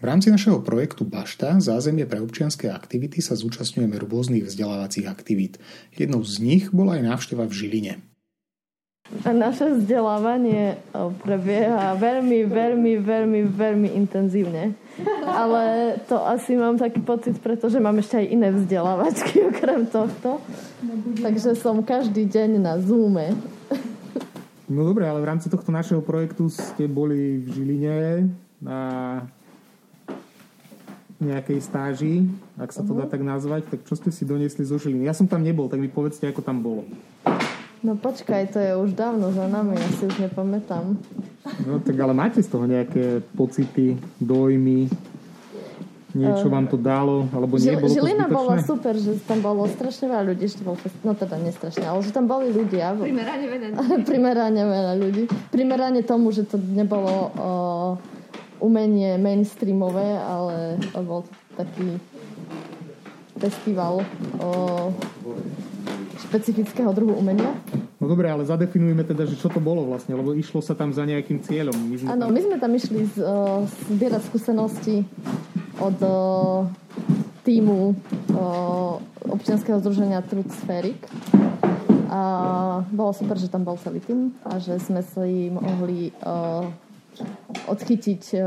V rámci našeho projektu Bašta Zázemie pre občianske aktivity sa zúčastňujeme rôznych vzdelávacích aktivít. Jednou z nich bola aj návšteva v Žiline. A naše vzdelávanie prebieha veľmi, veľmi, veľmi, veľmi intenzívne. Ale to asi mám taký pocit, pretože mám ešte aj iné vzdelávačky okrem tohto. Takže som každý deň na Zoome. No dobre, ale v rámci tohto našeho projektu ste boli v Žiline na nejakej stáži, ak sa to dá mhm. tak nazvať, tak čo ste si doniesli zo Žiliny? Ja som tam nebol, tak mi povedzte, ako tam bolo. No počkaj, to je už dávno za nami, ja si už nepamätám. No tak ale máte z toho nejaké pocity, dojmy, niečo uh, vám to dalo, alebo nie? Bolo Žilina to bola super, že tam bolo strašne veľa ľudí, že bol fest, no teda nestrašne, ale že tam boli ľudia. Primerane veľa ľudí. Primerane veľa ľudí. Primerane tomu, že to nebolo uh, umenie mainstreamové, ale bol to taký festival o špecifického druhu umenia. No dobre, ale zadefinujeme teda, že čo to bolo vlastne, lebo išlo sa tam za nejakým cieľom. My, tam... my sme tam išli z, uh, zbierať skúsenosti od uh, týmu uh, občianského združenia Truth Spheric. A bolo super, že tam bol celý tým a že sme si mohli uh, odchytiť e,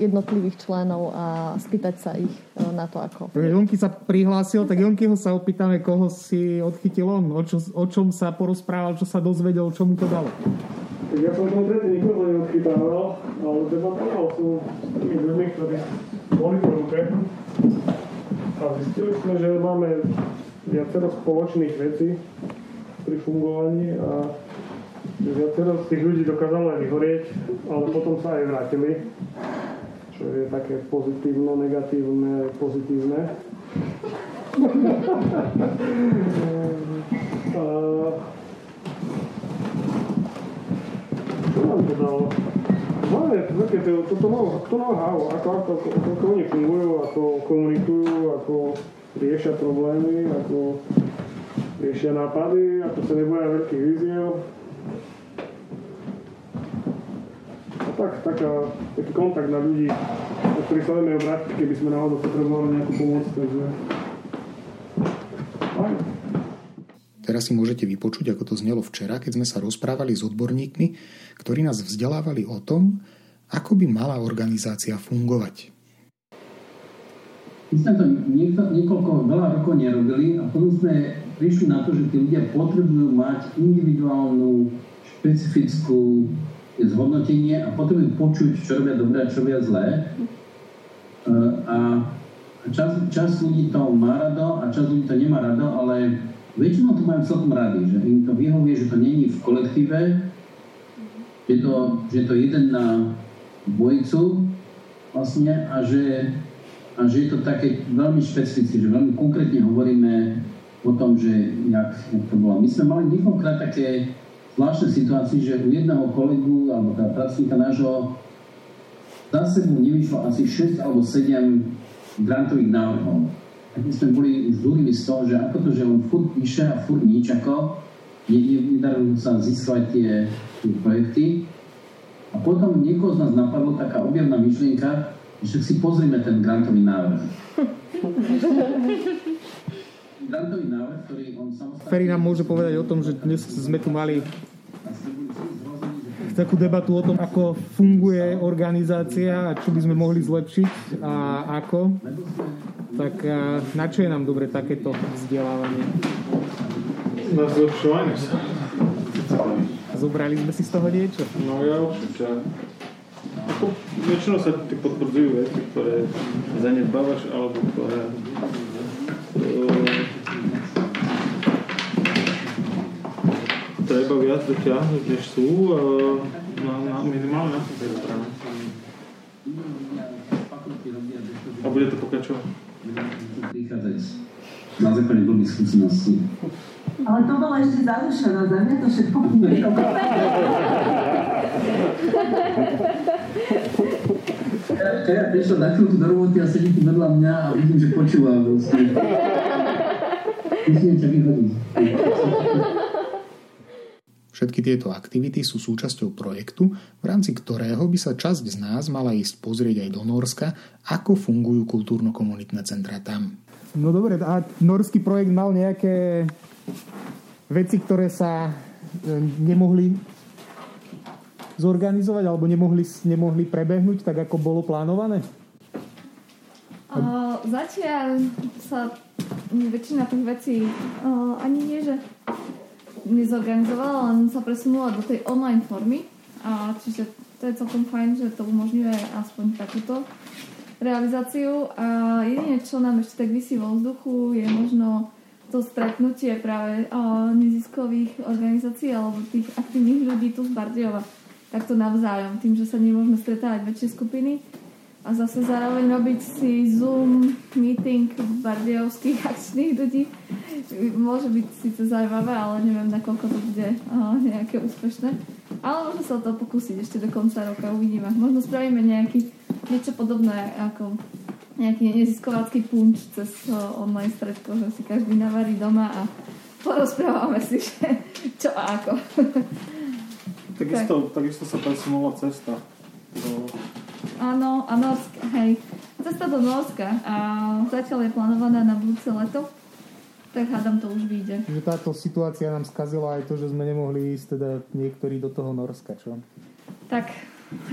jednotlivých členov a spýtať sa ich e, na to, ako. Jonky sa prihlásil, tak Jonkyho sa opýtame, koho si odchytil on, o, čo, o čom sa porozprával, čo sa dozvedel, čo mu to dalo. Ja som konkrétne nikoho neodchytával, ale debatoval som s tými ľuďmi, ktorí boli po ruke a zistili sme, že máme viacero spoločných vecí pri fungovaní a Viacero z tých ľudí dokázalo aj vyhorieť, ale potom sa aj vrátili, čo je také pozitívno, negatívne, pozitívne. a, čo nám to dalo? Máme také to, toto to know-how, ako, ako, ako, ako oni fungujú, ako komunikujú, ako riešia problémy, ako riešia nápady, ako sa neboja veľkých víziev tak, taká, taký kontakt na ľudí, na ktorých sa vieme obrátiť, keby sme náhodou potrebovali nejakú pomoc, takže... Teraz si môžete vypočuť, ako to znelo včera, keď sme sa rozprávali s odborníkmi, ktorí nás vzdelávali o tom, ako by mala organizácia fungovať. My sme to niekto, niekoľko veľa rokov nerobili a potom sme prišli na to, že tí ľudia potrebujú mať individuálnu, špecifickú zhodnotenie a potrebujú počuť, čo robia dobré a čo robia zlé. E, a čas, čas ľudí to má rado a čas ľudí to nemá rado, ale väčšinou to majú celkom rady, že im to vyhovuje, že to není v kolektíve, že to, že to jeden na dvojicu vlastne a že, a že je to také veľmi špecifické, že veľmi konkrétne hovoríme o tom, že jak, jak to bolo. My sme mali niekoľkokrát také zvláštnej situácii, že u jedného kolegu alebo teda pracovníka nášho za sebou nevyšlo asi 6 alebo 7 grantových návrhov. Tak my sme boli už zúrili z toho, že ako to, že on furt píše a furt nič ako, nedarí sa získať tie, tie projekty. A potom niekoho z nás napadlo taká objavná myšlienka, že si pozrime ten grantový návrh. grantový návrh, ktorý. Ferry nám môže povedať o tom, že dnes sme tu mali takú debatu o tom, ako funguje organizácia a čo by sme mohli zlepšiť a ako. Tak na čo je nám dobre takéto vzdelávanie? Na zlepšovanie sa. Zobrali sme si z toho niečo? No ja určite. Ako, väčšinou sa ty potvrdzujú veci, ktoré zanedbávaš alebo ktoré viac dotiahnuť, než sú na, na minimálne na strane. A bude to pokračovať? Prichádzať na základe blbých skúseností. Ale to bolo ešte zadušené, za mňa to všetko Kaja prišla na chvíľku do roboty a sedí tu vedľa mňa a vidím, že počúva. Musím ťa vyhodiť. Všetky tieto aktivity sú súčasťou projektu, v rámci ktorého by sa časť z nás mala ísť pozrieť aj do Norska, ako fungujú kultúrno-komunitné centra tam. No dobre, a norský projekt mal nejaké veci, ktoré sa e, nemohli zorganizovať alebo nemohli, nemohli prebehnúť tak, ako bolo plánované? Uh, zatiaľ sa väčšina tých vecí uh, ani nie, že nezorganizovala, len sa presunula do tej online formy. A čiže to je celkom fajn, že to umožňuje aspoň takúto realizáciu. A jedine, čo nám ešte tak vysí vo vzduchu, je možno to stretnutie práve neziskových organizácií alebo tých aktívnych ľudí tu z Bardiova. Takto navzájom, tým, že sa nemôžeme stretávať väčšie skupiny a zase zároveň robiť si Zoom meeting bardiovských akčných ľudí môže byť síce zaujímavé, ale neviem, nakoľko to bude uh, nejaké úspešné. Ale môžeme sa to pokúsiť ešte do konca roka, uvidíme. Možno spravíme nejaký, niečo podobné ako nejaký neziskovácky punč cez uh, online stredko, že si každý navarí doma a porozprávame si, že čo a ako. Takisto, tak. takisto sa presunula cesta do Áno, a Norska, hej. Cesta do Norska a zatiaľ je plánovaná na budúce leto. Tak hádam, to už vyjde. Že táto situácia nám skazila aj to, že sme nemohli ísť teda niektorí do toho Norska, čo? Tak,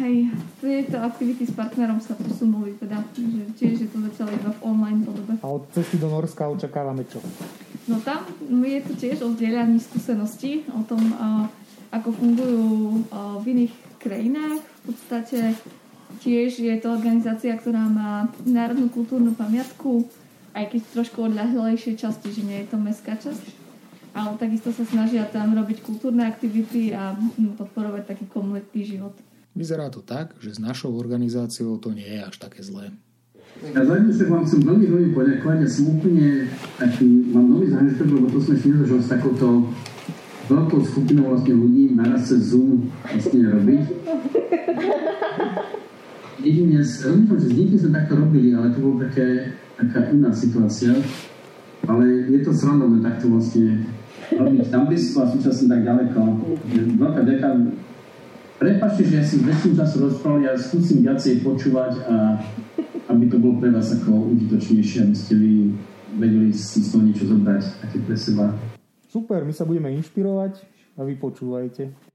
hej, tieto aktivity s partnerom sa posunuli, teda, že tiež je to zatiaľ iba v online podobe. A od cesty do Norska očakávame čo? No tam je to tiež o zdieľaní skúseností, o tom, ako fungujú v iných krajinách. V podstate Tiež je to organizácia, ktorá má národnú kultúrnu pamiatku, aj keď trošku odľahlejšej časti, že nie je to mestská časť. Ale takisto sa snažia tam robiť kultúrne aktivity a podporovať taký komunitný život. Vyzerá to tak, že s našou organizáciou to nie je až také zlé. Ja zároveň sa vám chcem veľmi, veľmi poďakovať. Ja som úplne taký, mám nový zážitok, lebo to som ešte nezažil s takouto veľkou skupinou vlastne ľudí naraz cez Zoom vlastne robiť jedine s, že s sme takto robili, ale to bola také, taká iná situácia. Ale je to srandovné takto vlastne robiť tam blízko a súčasne tak ďaleko. Veľká ďaká. Prepačte, že ja som väčším času rozprával, ja skúsim viacej počúvať a aby to bolo pre vás ako užitočnejšie, aby ste vy vedeli si z toho niečo zobrať také pre seba. Super, my sa budeme inšpirovať a vy počúvajte.